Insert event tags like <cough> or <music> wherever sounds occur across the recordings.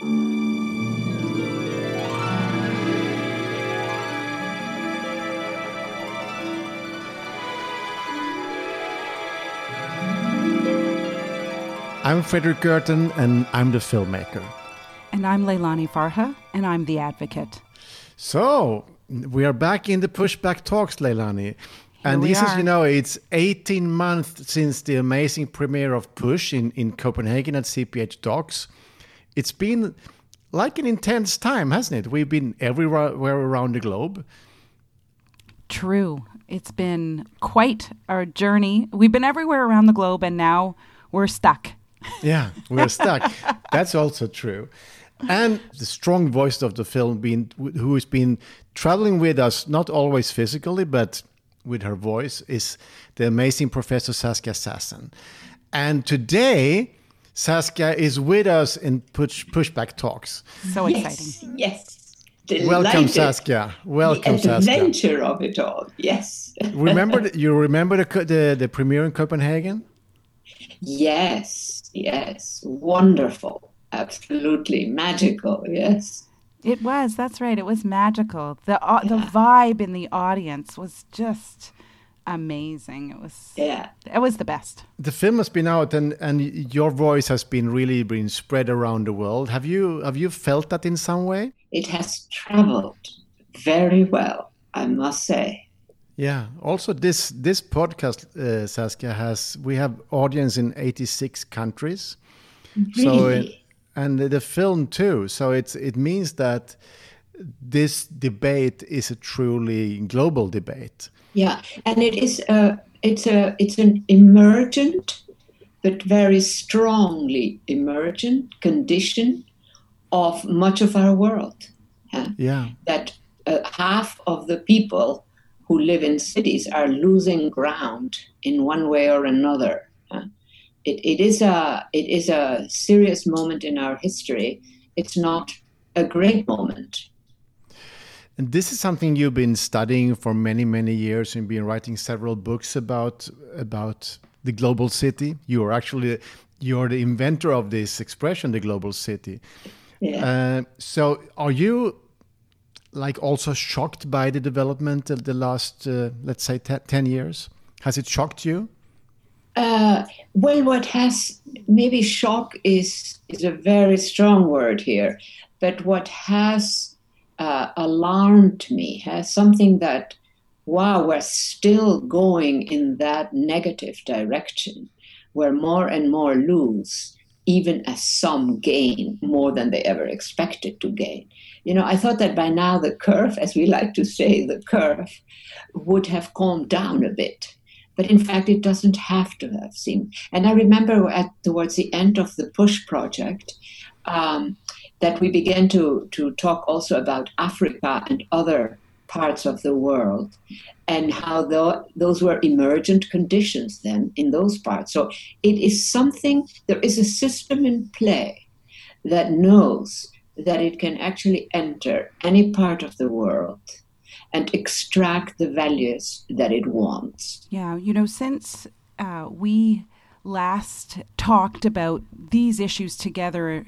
I'm Fredrik Gertten, and I'm the filmmaker. And I'm Leilani Farha, and I'm the advocate. So, we are back in the pushback talks, Leilani. And we this is, you know, it's 18 months since the amazing premiere of Push in, in Copenhagen at CPH:DOX. It's been like an intense time, hasn't it? We've been everywhere around the globe. True. It's been quite our journey. We've been everywhere around the globe, and now we're stuck. Yeah, we're stuck. <laughs> That's also true. And the strong voice of the film, being who has been traveling with us, not always physically, but with her voice, is the amazing Professor Saskia Sassen. And today, Saskia is with us in push, Pushback Talks. So exciting. Yes. Welcome, Delighted. Saskia. Welcome, the Saskia. adventure of it all. Yes. <laughs> Remember, the, you remember the, the the premiere in Copenhagen? yes. Yes. Wonderful. Absolutely magical. Yes. It was. That's right. It was magical. The uh, the vibe in the audience was just amazing. It was. Yeah. It was the best. The film has been out, and, and your voice has been really been spread around the world. Have you have you felt that in some way? It has traveled very well, I must say. Yeah. Also, this this podcast, uh, Saskia, has we have audience in eighty six countries. So, uh, Really? and the film too. So it's it means that this debate is a truly global debate. Yeah, and it is a it's a it's an emergent, but very strongly emergent condition of much of our world. huh? Yeah. That uh, half of the people who live in cities are losing ground in one way or another. huh? It, it is a it is a serious moment in our history. It's not a great moment. And this is something you've been studying for many, many years and been writing several books about about the global city. You are actually you're the inventor of this expression, the global city. Yeah. Uh, so, are you like also shocked by the development of the last, uh, let's say, te- ten years? Has it shocked you? Uh, well, what has maybe shock is is a very strong word here, but what has uh, alarmed me has something that, wow, we're still going in that negative direction, where more and more lose, even as some gain more than they ever expected to gain. You know, I thought that by now the curve, as we like to say, the curve, would have calmed down a bit but in fact it doesn't have to have seemed and i remember at towards the end of the push project um, that we began to to talk also about africa and other parts of the world and how tho- those were emergent conditions then in those parts so it is something there is a system in play that knows that it can actually enter any part of the world and extract the values that it wants. Yeah, you know, since uh, we last talked about these issues together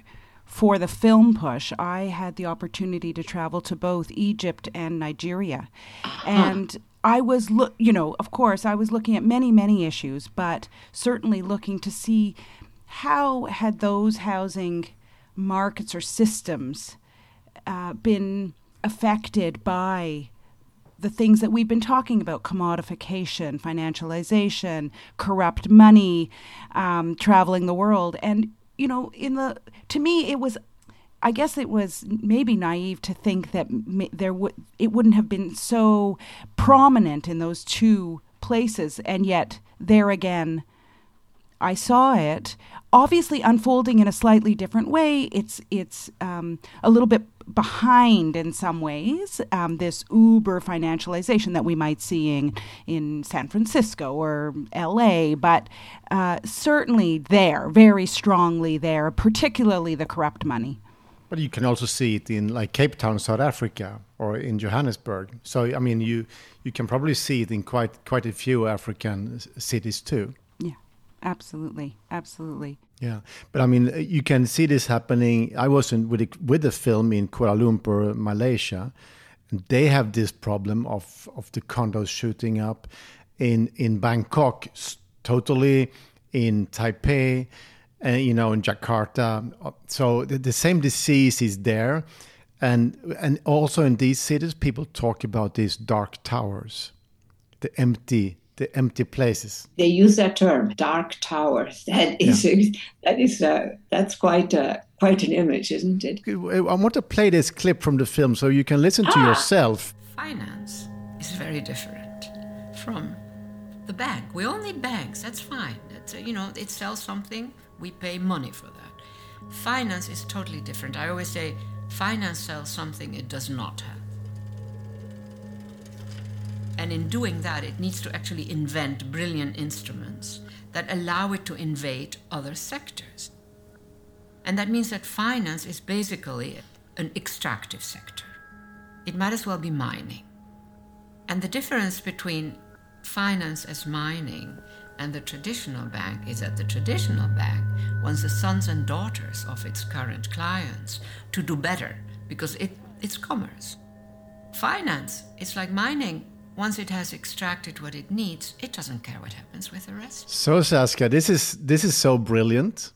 for the film push, I had the opportunity to travel to both Egypt and Nigeria. And I was, look, you know, of course, I was looking at many, many issues, but certainly looking to see how had those housing markets or systems uh, been affected by the things that we've been talking about commodification, financialization, corrupt money, um, traveling the world. And, you know, in the, to me, it was, I guess it was maybe naive to think that there would, it wouldn't have been so prominent in those two places. And yet, there again, I saw it obviously unfolding in a slightly different way. It's it's um, a little bit behind in some ways. Um, this uber financialization that we might see in, in San Francisco or L.A., but uh, certainly there, very strongly there, particularly the corrupt money. But you can also see it in like Cape Town, South Africa, or in Johannesburg. So I mean, you you can probably see it in quite quite a few African cities too. Yeah, absolutely, absolutely. Yeah, but I mean, you can see this happening. I was in, with the, with the film in Kuala Lumpur, Malaysia, they have this problem of of the condos shooting up in in Bangkok, totally in Taipei, and uh, you know in Jakarta. So the, the same disease is there, and and also in these cities, people talk about these dark towers, the empty the empty places. They use that term, dark towers. That is yeah. <laughs> that is uh, that's quite a, uh, quite an image, isn't it? I want to play this clip from the film so you can listen ah. to yourself. Finance is very different from the bank. We all need banks. That's fine. That's, uh, you know, it sells something. We pay money for that. Finance is totally different. I always say finance sells something it does not have. And in doing that, it needs to actually invent brilliant instruments that allow it to invade other sectors. And that means that finance is basically an extractive sector. It might as well be mining. And the difference between finance as mining and the traditional bank is that the traditional bank wants the sons and daughters of its current clients to do better because it, it's commerce. Finance, it's like mining once it has extracted what it needs, it doesn't care what happens with the rest. So Saskia, this is this is so brilliant.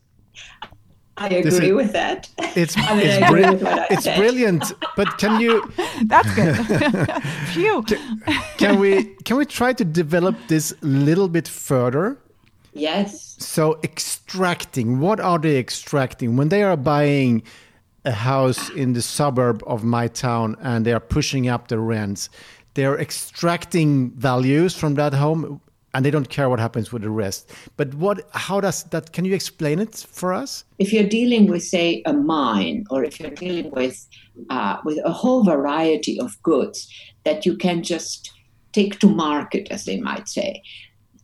I agree is, with that. It's <laughs> I mean, it's, bri- it's brilliant, but can you? <laughs> That's good. <laughs> Phew. Can, can we can we try to develop this a little bit further? Yes. So extracting, what are they extracting when they are buying a house in the suburb of my town and they are pushing up the rents? They're extracting values from that home and they don't care what happens with the rest. But what how does that can you explain it for us? If you're dealing with say a mine or if you're dealing with uh, with a whole variety of goods that you can just take to market as they might say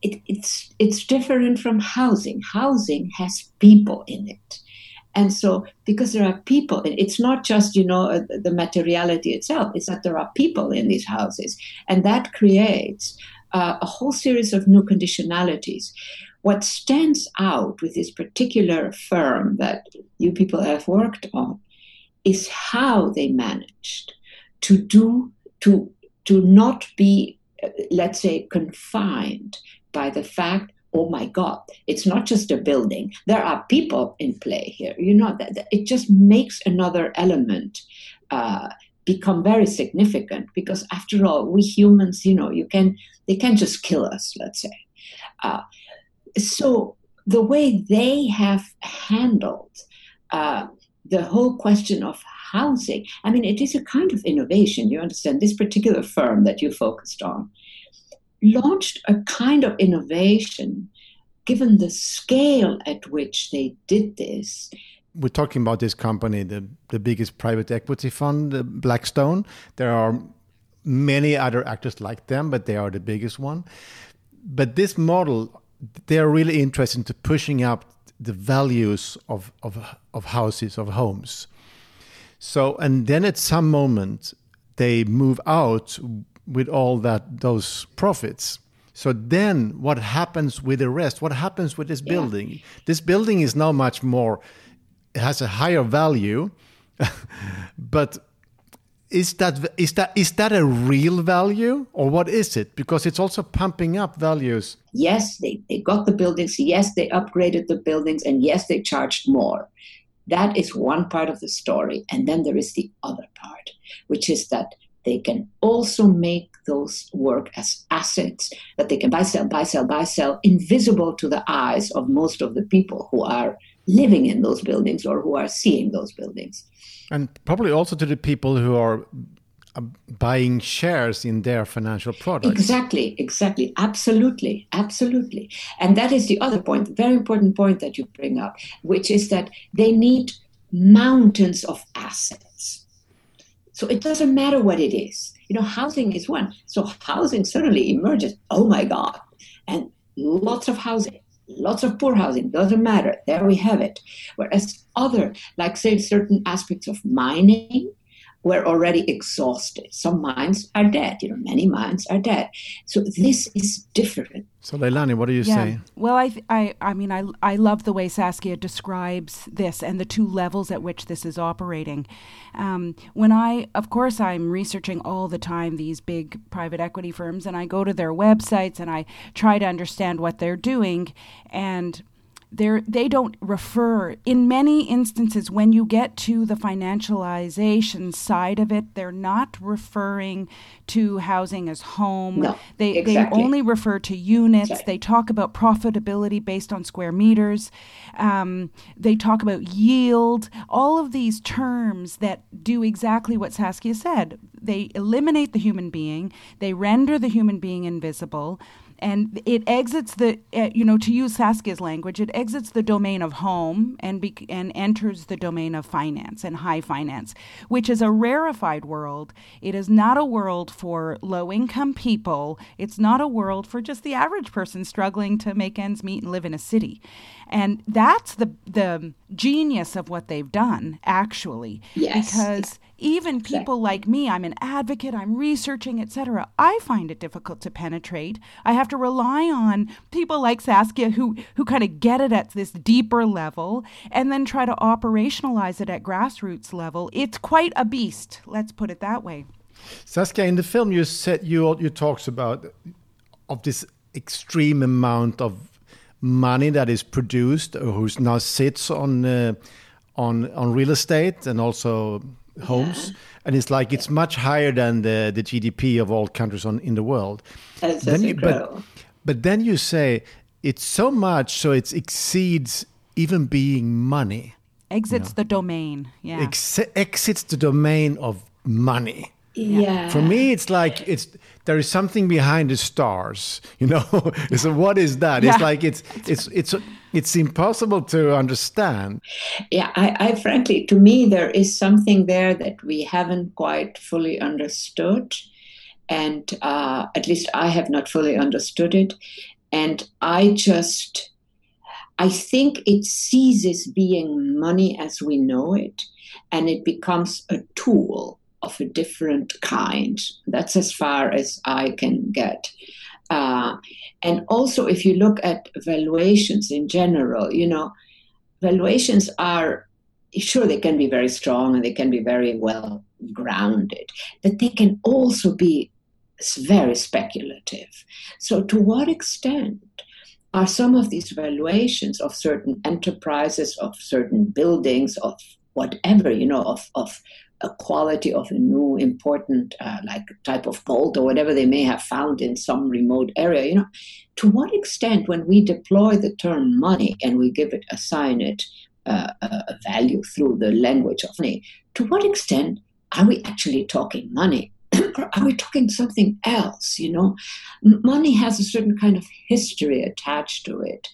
it, it's it's different from housing. Housing has people in it and so, because there are people, it's not just, you know, uh, the materiality itself, it's that there are people in these houses. And that creates uh, a whole series of new conditionalities. What stands out with this particular firm that you people have worked on is how they managed to do, to, to not be, uh, let's say, confined by the fact oh my god it's not just a building. There are people in play here you know that it just makes another element uh, become very significant because after all we humans you know you can they can just kill us let's say. Uh, so the way they have handled uh, the whole question of housing i mean it is a kind of innovation you understand this particular firm that you focused on launched a kind of innovation given the scale at which they did this. We're talking about this company, the, the biggest private equity fund, Blackstone. There are many other actors like them, but they are the biggest one. But this model, they are really interested to pushing up the values of, of, of houses, of homes. So, and then at some moment, they move out with all that those profits. So then what happens with the rest? What happens with this building? Yeah. This building is now much more it has a higher value. <laughs> but is that is that is that a real value or what is it? Because it's also pumping up values. Yes, they, they got the buildings, yes, they upgraded the buildings, and yes, they charged more. That is one part of the story. And then there is the other part, which is that they can also make those work as assets that they can buy, sell, buy, sell, buy, sell, invisible to the eyes of most of the people who are living in those buildings or who are seeing those buildings. And probably also to the people who are uh, buying shares in their financial products. Exactly, exactly. Absolutely, absolutely. And that is the other point, very important point that you bring up, which is that they need mountains of assets so it doesn't matter what it is. You know, housing is one. So housing suddenly emerges. Oh my God. And lots of housing, lots of poor housing, doesn't matter. There we have it. Whereas other, like say certain aspects of mining, were already exhausted. Some minds are dead, you know, many minds are dead. So this is different. So Leilani, what do you yeah. say? Well, I, I, I mean, I, I love the way Saskia describes this and the two levels at which this is operating. Um, when I, of course, I'm researching all the time these big private equity firms, and I go to their websites and I try to understand what they're doing, and they're, they don't refer, in many instances, when you get to the financialization side of it, they're not referring to housing as home. No, they, exactly. they only refer to units. They talk about profitability based on square meters. Um, they talk about yield. All of these terms that do exactly what Saskia said. They eliminate the human being, they render the human being invisible and it exits the uh, you know to use Saskia's language it exits the domain of home and be- and enters the domain of finance and high finance which is a rarefied world. It is not a world for low income people. It's not a world for just the average person struggling to make ends meet and live in a city and that's the the genius of what they've done actually. Yes. because even people like me i'm an advocate i'm researching etc i find it difficult to penetrate. I have to rely on people like saskia who who kind of get it at this deeper level and then try to operationalize it at grassroots level. It's quite a beast let's put it that way. Saskia in the film you said you you talks about of this extreme amount of money that is produced or who now sits on uh, on on real estate and also homes, yeah. and it's like it's much higher than the, the GDP of all countries on in the world. That's then you, but, but then you say it's so much so it exceeds even being money. Exits you know? the domain. Yeah. Ex- exits the domain of money. Yeah. For me, it's like it's there is something behind the stars. You know, <laughs> so what is that? Yeah. It's like it's it's it's it's impossible to understand. Yeah, I, I frankly, to me, there is something there that we haven't quite fully understood, and uh, at least I have not fully understood it, and I just. I think it ceases being money as we know it, and it becomes a tool of a different kind. That's as far as I can get. Uh, and also, if you look at valuations in general, you know, valuations are sure they can be very strong and they can be very well grounded, but they can also be very speculative. So, to what extent are some of these valuations of certain enterprises, of certain buildings, of whatever, you know, of, of a quality of a new important uh, like type of gold or whatever they may have found in some remote area you know. To what extent when we deploy the term money and we give it assign it uh, a value through the language of money to what extent are we actually talking money? <clears throat> Or are we talking something else you know? Money has a certain kind of history attached to it.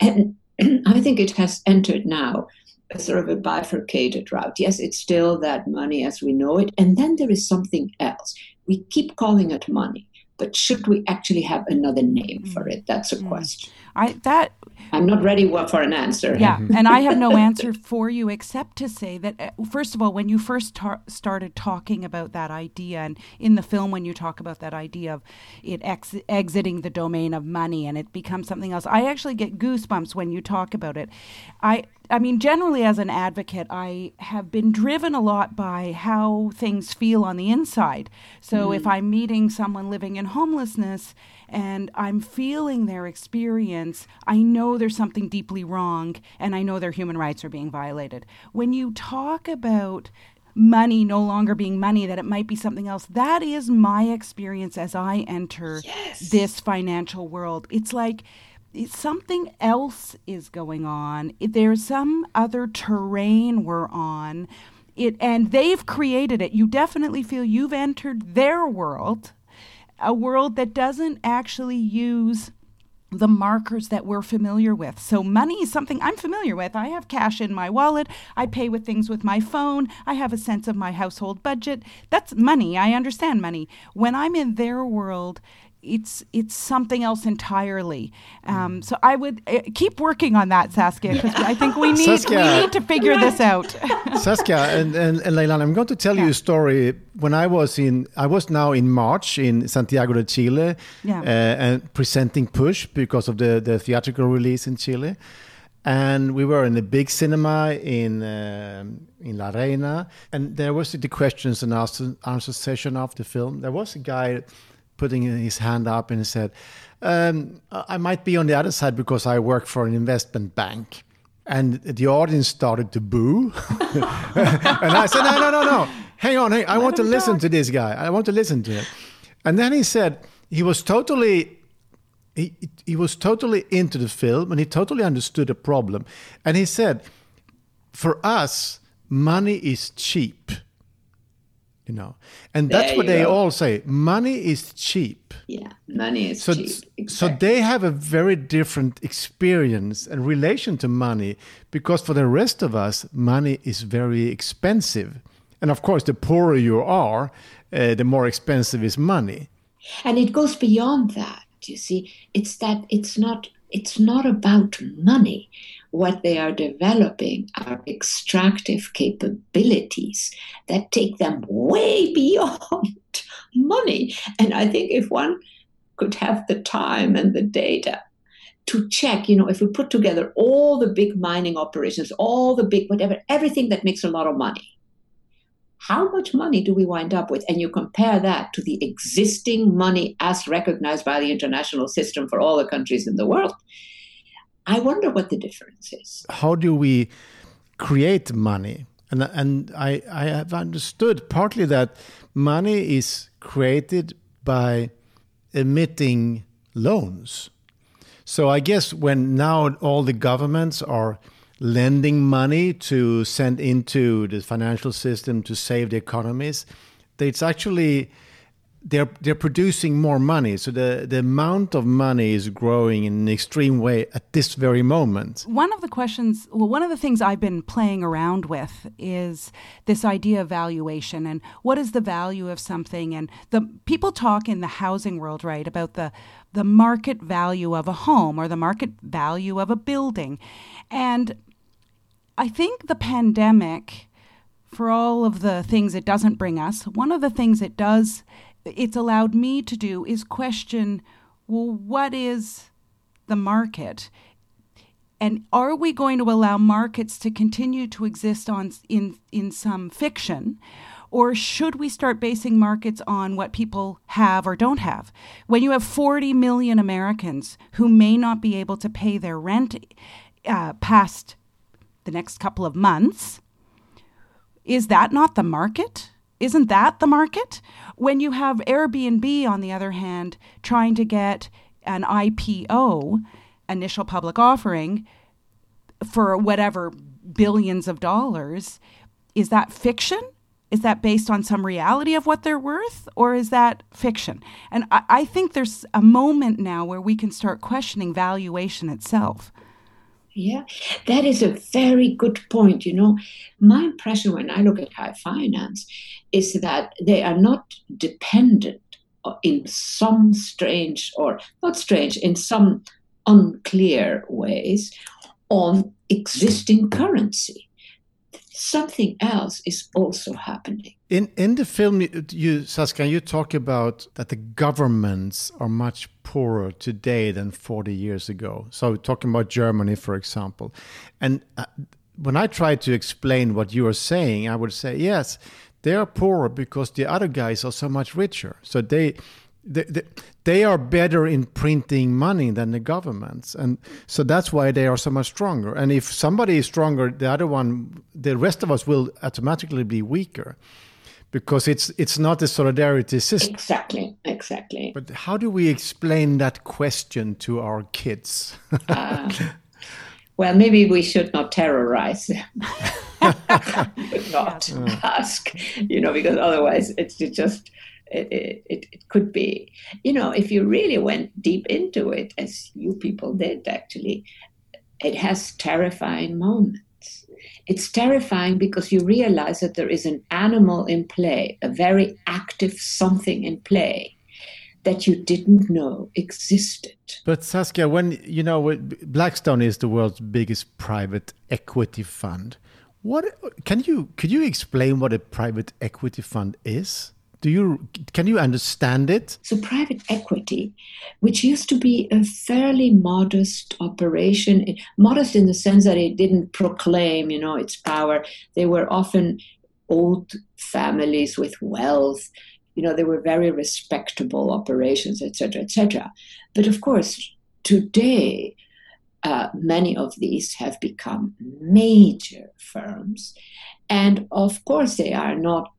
And <clears throat> i think it has entered now a sort of a bifurcated route. Yes, it's still that money as we know it. And then there is something else. We keep calling it money, but should we actually have another name for mm. it? That's a mm. question. I that I'm not ready for an answer. Yeah, and I have no <laughs> answer for you except to say that uh, first of all, when you first ta- started talking about that idea, and in the film when you talk about that idea of it ex- exiting the domain of money and it becomes something else, I actually get goosebumps when you talk about it. I I mean, generally, as an advocate, I have been driven a lot by how things feel on the inside. So, mm. if I'm meeting someone living in homelessness and I'm feeling their experience, I know there's something deeply wrong and I know their human rights are being violated. When you talk about money no longer being money, that it might be something else. That is my experience as I enter yes. this financial world. It's like something else is going on. There's some other terrain we're on. It, and they've created it. You definitely feel you've entered their world a world that doesn't actually use the markers that we're familiar with. So, money is something I'm familiar with. I have cash in my wallet. I pay with things with my phone. I have a sense of my household budget. That's money. I understand money. When I'm in their world, it's it's something else entirely. Um, so I would uh, keep working on that, Saskia, because I think we need Saskia. we need to figure this out. <laughs> Saskia and, and, and Leilani, I'm going to tell you a story. When I was in, I was now in March in Santiago de Chile, Yeah. uh, and presenting Push because of the, the theatrical release in Chile. And we were in a big cinema in um in La Reina, and there was the questions and answers answer session of the film. There was a guy putting his hand up and he said, um, "I might be on the other side because I work for an investment bank." And the audience started to boo. <laughs> and I said, no, no, no, no. Hang on. Hang, I want to him listen to this guy. I want to listen to him. And then he said he was totally he, he was totally into the film and he totally understood the problem. And he said, for us, money is cheap. You know, and that's There what they go. all say. Money is cheap. Yeah, money is So, cheap. so they have a very different experience and relation to money because for the rest of us, money is very expensive. And of course, the poorer you are, uh, the more expensive is money. and it goes beyond that you see it's that it's not it's not about money. What they are developing are extractive capabilities that take them way <laughs> beyond money. And i think if one could have the time and the data to check you know if we put together all the big mining operations all the big whatever everything that makes a lot of money how much money do we wind up with? And you compare that to the existing money as recognized by the international system for all the countries in the world. I wonder what the difference is. How do we create money? And, and I, I have understood partly that money is created by emitting loans. So I guess when now all the governments are lending money to send into the financial system to save the economies, it's actually they're they're producing more money. So the, the amount of money is growing in an extreme way at this very moment. one of the questions, well, one of the things I've been playing around with is this idea of valuation and what is the value of something. And the people talk in the housing world, right, about the the market value of a home or the market value of a building, and I think the pandemic, for all of the things it doesn't bring us, one of the things it does, it's allowed me to do is question, well, what is the market? And are we going to allow markets to continue to exist on in in some fiction? Or should we start basing markets on what people have or don't have? When you have 40 million Americans who may not be able to pay their rent uh, past the next couple of months, is that not the market? Isn't that the market? When you have Airbnb, on the other hand, trying to get an IPO, initial public offering, for whatever billions of dollars, is that fiction? Is that based on some reality of what they're worth, or is that fiction? And I, I think there's a moment now where we can start questioning valuation itself. Yeah, that is a very good point. You know, my impression when I look at high finance is that they are not dependent uh, in some strange or not strange, in some unclear ways on existing currency. Something else is also happening. In in the film, you, Saskia, you talk about that the governments are much poorer today than 40 years ago. So talking about Germany, for example, and uh, when I try to explain what you are saying, I would say yes, they are poorer because the other guys are so much richer. So. They, they, they are better in printing money than the governments and so that's why they are so much stronger and if somebody is stronger the other one the rest of us will automatically be weaker because it's it's not a solidarity system. Exactly, exactly. But how do we explain that question to our kids? Uh, well, maybe we should not terrorize them. <laughs> But not <laughs> ask, you know, because otherwise it's just it, it, it could be, you know, if you really went deep into it, as you people did actually, it has terrifying moments. It's terrifying because you realize that there is an animal in play, a very active something in play that you didn't know existed. But Saskia, when you know Blackstone is the world's biggest private equity fund, what can you could you explain what a private equity fund is? Do you can you understand it? So private equity, which used to be a fairly modest operation, modest in the sense that it didn't proclaim, you know, its power. They were often old families with wealth. You know, they were very respectable operations, etc., etc. But of course, today uh, many of these have become major firms. And of course, they are not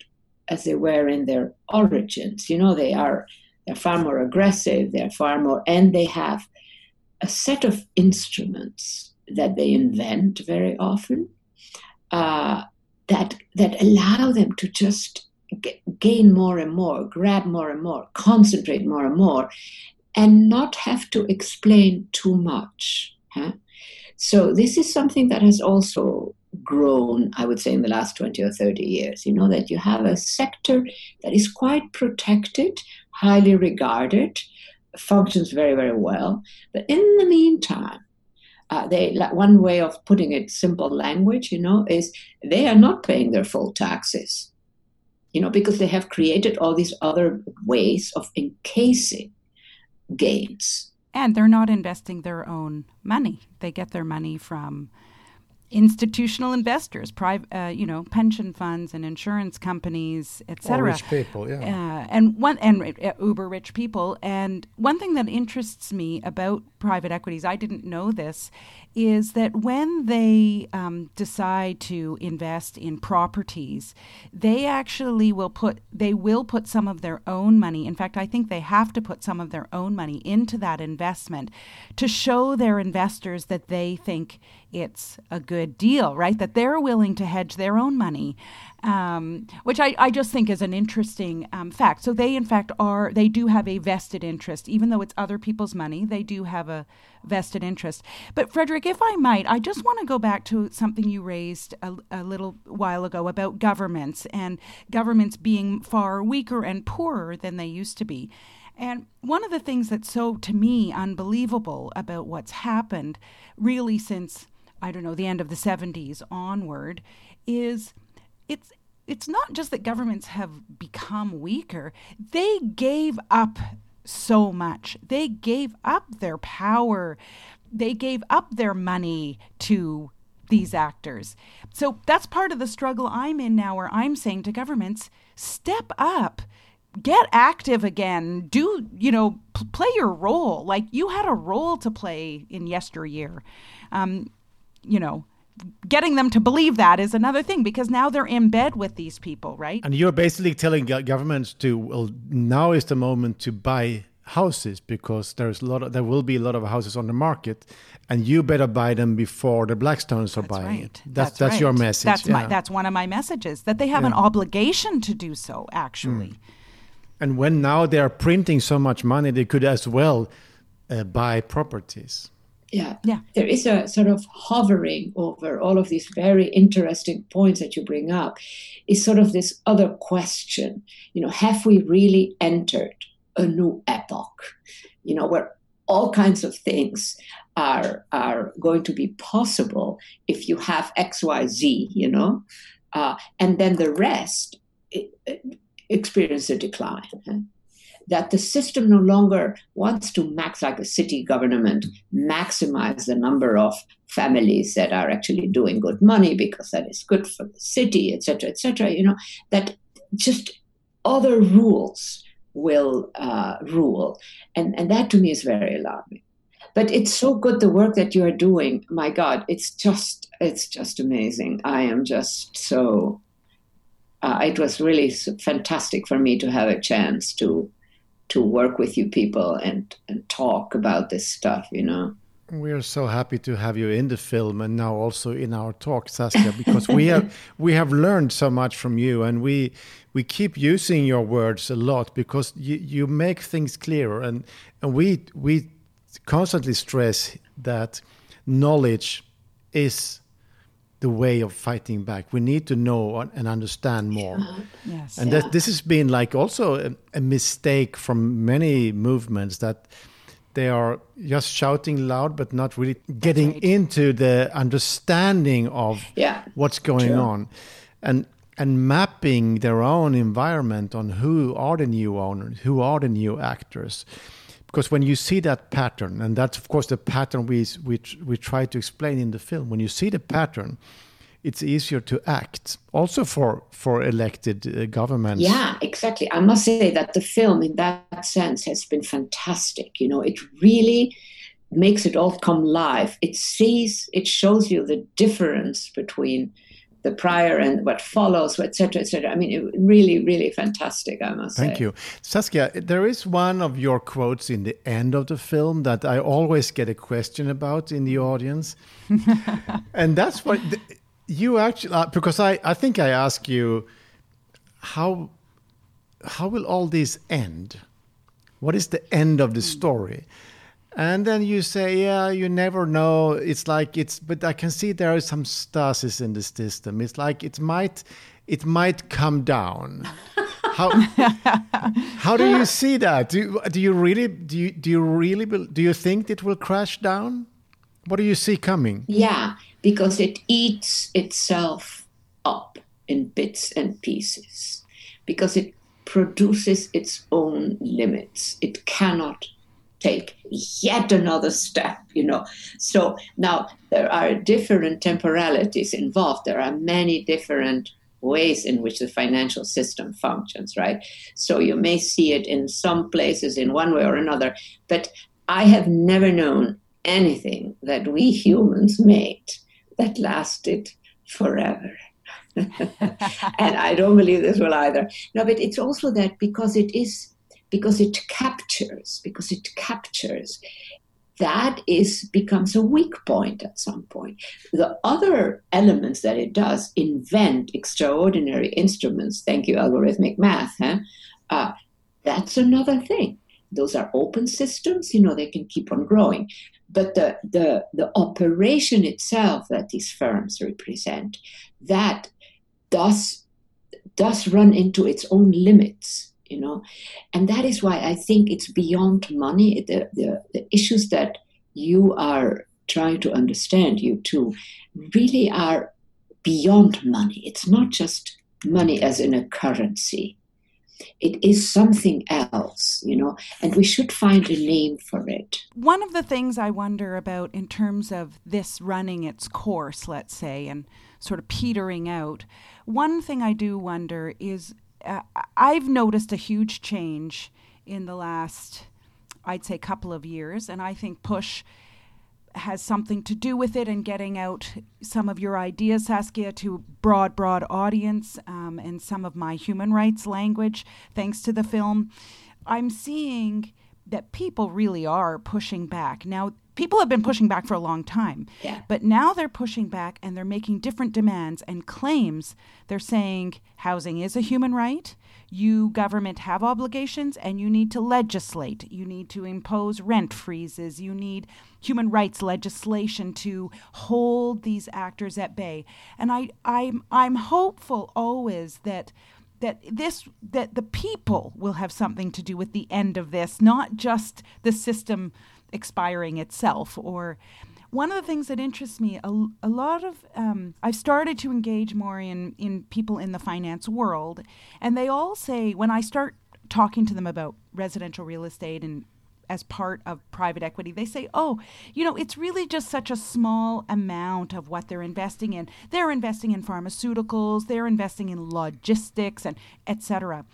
as they were in their origins. You know, they are they're far more aggressive. They're far more, and they have a set of instruments that they invent very often uh, that that allow them to just g- gain more and more, grab more and more, concentrate more and more, and not have to explain too much. Huh? So this is something that has also grown, I would say, in the last 20 or 30 years. You know, that you have a sector that is quite protected, highly regarded, functions very, very well. But in the meantime, uh, they one way of putting it simple language you know is they are not paying their full taxes you know because they have created all these other ways of encasing gains and they're not investing their own money. They get their money from institutional investors, private, uh, you know, pension funds and insurance companies, etc. Rich people, yeah. Uh, and one and uh, uber rich people. And one thing that interests me about private equities, I didn't know this, is that when they um, decide to invest in properties, they actually will put they will put some of their own money. In fact, I think they have to put some of their own money into that investment to show their investors that they think it's a good deal, right? That they're willing to hedge their own money, um, which I, I just think is an interesting um, fact. So they, in fact, are they do have a vested interest, even though it's other people's money. They do have a vested interest. But Fredrik, if I might, I just want to go back to something you raised a, a little while ago about governments and governments being far weaker and poorer than they used to be. And one of the things that's so, to me, unbelievable about what's happened really since I don't know, the end of the 70s onward, is it's it's not just that governments have become weaker, they gave up so much. They gave up their power. They gave up their money to these actors. So that's part of the struggle I'm in now, where I'm saying to governments, step up, get active again, do, you know, p- play your role. Like you had a role to play in yesteryear. Um, you know, getting them to believe that is another thing because now they're in bed with these people, right? And you're basically telling governments to well, now is the moment to buy houses because there's a lot of, there will be a lot of houses on the market and you better buy them before the blackstones are that's buying right. it that's that's, that's right. your message that's yeah. my that's one of my messages that they have yeah. an obligation to do so actually mm. and when now they are printing so much money they could as well uh, buy properties yeah. yeah. There is a sort of hovering over all of these very interesting points that you bring up, is sort of this other question. You know, have we really entered a new epoch? You know, where all kinds of things are are going to be possible if you have X, Y, Z, you know, uh, and then the rest experience a decline that the system no longer wants to max like a city government maximize the number of families that are actually doing good money because that is good for the city etc etc you know that just other rules will uh, rule. And and that to me is very alarming. But it's so good the work that you are doing. My god it's just it's just amazing. I am just so uh, it was really fantastic for me to have a chance to to work with you people and and talk about this stuff you know? We are so happy to have you in the film and now also in our talk Saskia because we have <laughs> we have learned so much from you and we we keep using your words a lot because you, you make things clearer and and we we constantly stress that knowledge is the way of fighting back. We need to know and understand more. Yes. And that this has been like also a, a mistake from many movements that they are just shouting loud but not really getting right. into the understanding of Yeah, what's going true. on and and mapping their own environment on who are the new owners who are the new actors because when you see that pattern and that's of course the pattern we we, we try to explain in the film when you see the pattern it's easier to act also for for elected uh, governments Yeah, exactly. I must say that the film, in that sense, has been fantastic. You know, it really makes it all come live. It sees, it shows you the difference between the prior and what follows, etc., cetera, et cetera. I mean, it, really, really fantastic, I must Thank say. you. Saskia, there is one of your quotes in the end of the film that I always get a question about in the audience. <laughs> and that's what th- you actually, uh, because I, I think I ask you, how, how will all this end? What is the end of the story? And then you say, yeah, you never know. It's like it's, but I can see there is some stasis in the system. It's like it might, it might come down. How, <laughs> how do you see that? Do you, do you really, do you, do you really, bel- do you think it will crash down? What do you see coming? Yeah, because it eats itself up in bits and pieces, because it produces its own limits. It cannot take yet another step, you know. So now there are different temporalities involved. There are many different ways in which the financial system functions, right? So you may see it in some places in one way or another, but I have never known anything that we humans made that lasted forever. <laughs> and I don't believe this will either. No, but it's also that because it is because it captures, because it captures, that is becomes a weak point at some point. The other elements that it does invent extraordinary instruments. Thank you, algorithmic math. Huh? Uh, that's another thing. Those are open systems. You know they can keep on growing, but the the the operation itself that these firms represent that does does run into its own limits you know? And that is why i think it's beyond money the, the, the issues that you are trying to understand you too really are beyond money. It's not just money as in a currency. It is something else you know? And we should find a name for it. One of the things I wonder about in terms of this running its course, let's say, and sort of petering out, one thing I do wonder is I've noticed a huge change in the last, I'd say, couple of years, and I think push has something to do with it and getting out some of your ideas, Saskia, to broad, broad audience um, and some of my human rights language, thanks to the film. I'm seeing that people really are pushing back. Now, people have been pushing back for a long time, Yeah. but now they're pushing back and they're making different demands and claims. They're saying housing is a human right. You, government, have obligations and you need to legislate. You need to impose rent freezes. You need human rights legislation to hold these actors at bay. And I, I'm, I'm hopeful always that that this that the people will have something to do with the end of this not just the system expiring itself or one of the things that interests me a, a lot of um, i've started to engage more in, in people in the finance world and they all say when i start talking to them about residential real estate and as part of private equity they say oh you know it's really just such a small amount of what they're investing in. They're investing in pharmaceuticals they're investing in logistics and etc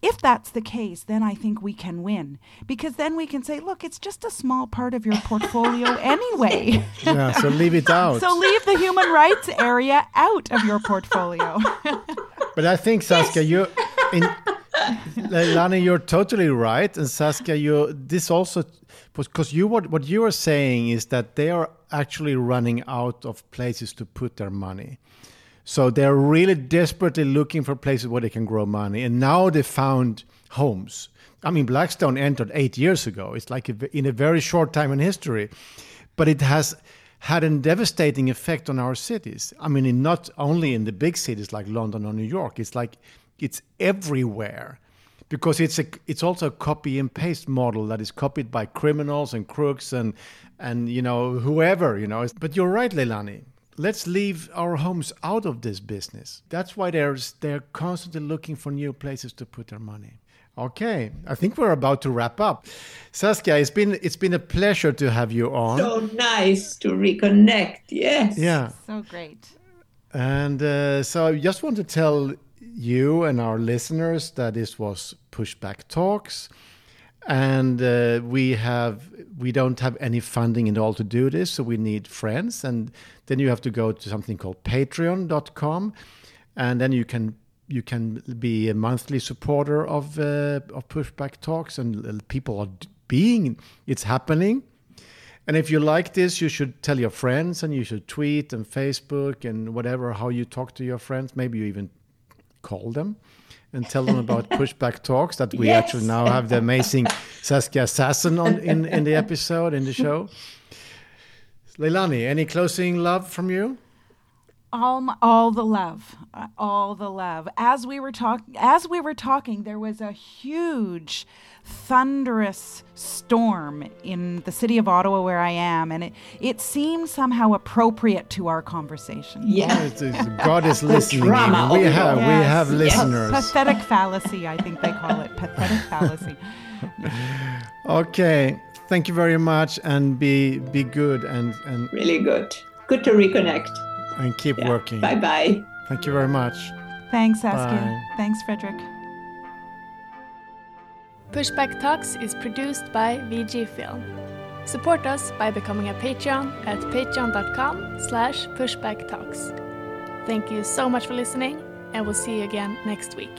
if that's the case then i think we can win because then we can say look it's just a small part of your portfolio <laughs> anyway Yeah, so leave it <laughs> out. so leave the human rights area out of your portfolio. But I think Saskia, you, in, Lani, you're totally right, and Saskia, you this also because you what what you are saying is that they are actually running out of places to put their money. So they're really desperately looking for places where they can grow money, and now they found homes. I mean, Blackstone entered eight years ago. It's like a, in a very short time in history, but it has had a devastating effect on our cities. I mean, not only in the big cities like London or New York, it's like it's everywhere because it's a it's also a copy and paste model that is copied by criminals and crooks and and you know whoever you know but you're right leilani let's leave our homes out of this business that's why there's they're constantly looking for new places to put their money okay i think we're about to wrap up saskia it's been it's been a pleasure to have you on So nice to reconnect. Yes. yeah So great. And uh, so I just want to tell you and our listeners that this was Pushback Talks. And uh, we have we don't have any funding at all to do this, so we need friends. And then you have to go to something called patreon.com and then you can you can be a monthly supporter of uh, of Pushback Talks and people are being it's happening. And if you like this, you should tell your friends and you should tweet and Facebook and whatever, how you talk to your friends. Maybe you even call them and tell them about <laughs> pushback talks that we Yes. actually now have the amazing Saskia Sassen on in, in the episode, in the show. Leilani, any closing love from you? All my, all the love uh, all the love as we were talking as we were talking there was a huge thunderous storm in the city of Ottawa where I am and it it seemed somehow appropriate to our conversation Yeah. Oh, it's- it's- God is <laughs> listening. drama We have all. we Yes, have yes. listeners. pathetic fallacy I think they call it pathetic fallacy <laughs> Okay, thank you very much, and be be good and and Really good. Good to reconnect. And keep Yeah. working. Bye bye. Thank you very much. thanks Saskia Bye. thanks Fredrik Pushback Talks is produced by VG Film. Support us by becoming a Patreon at patreon.com slash pushbacktalks. Thank you so much for listening, and we'll see you again next week.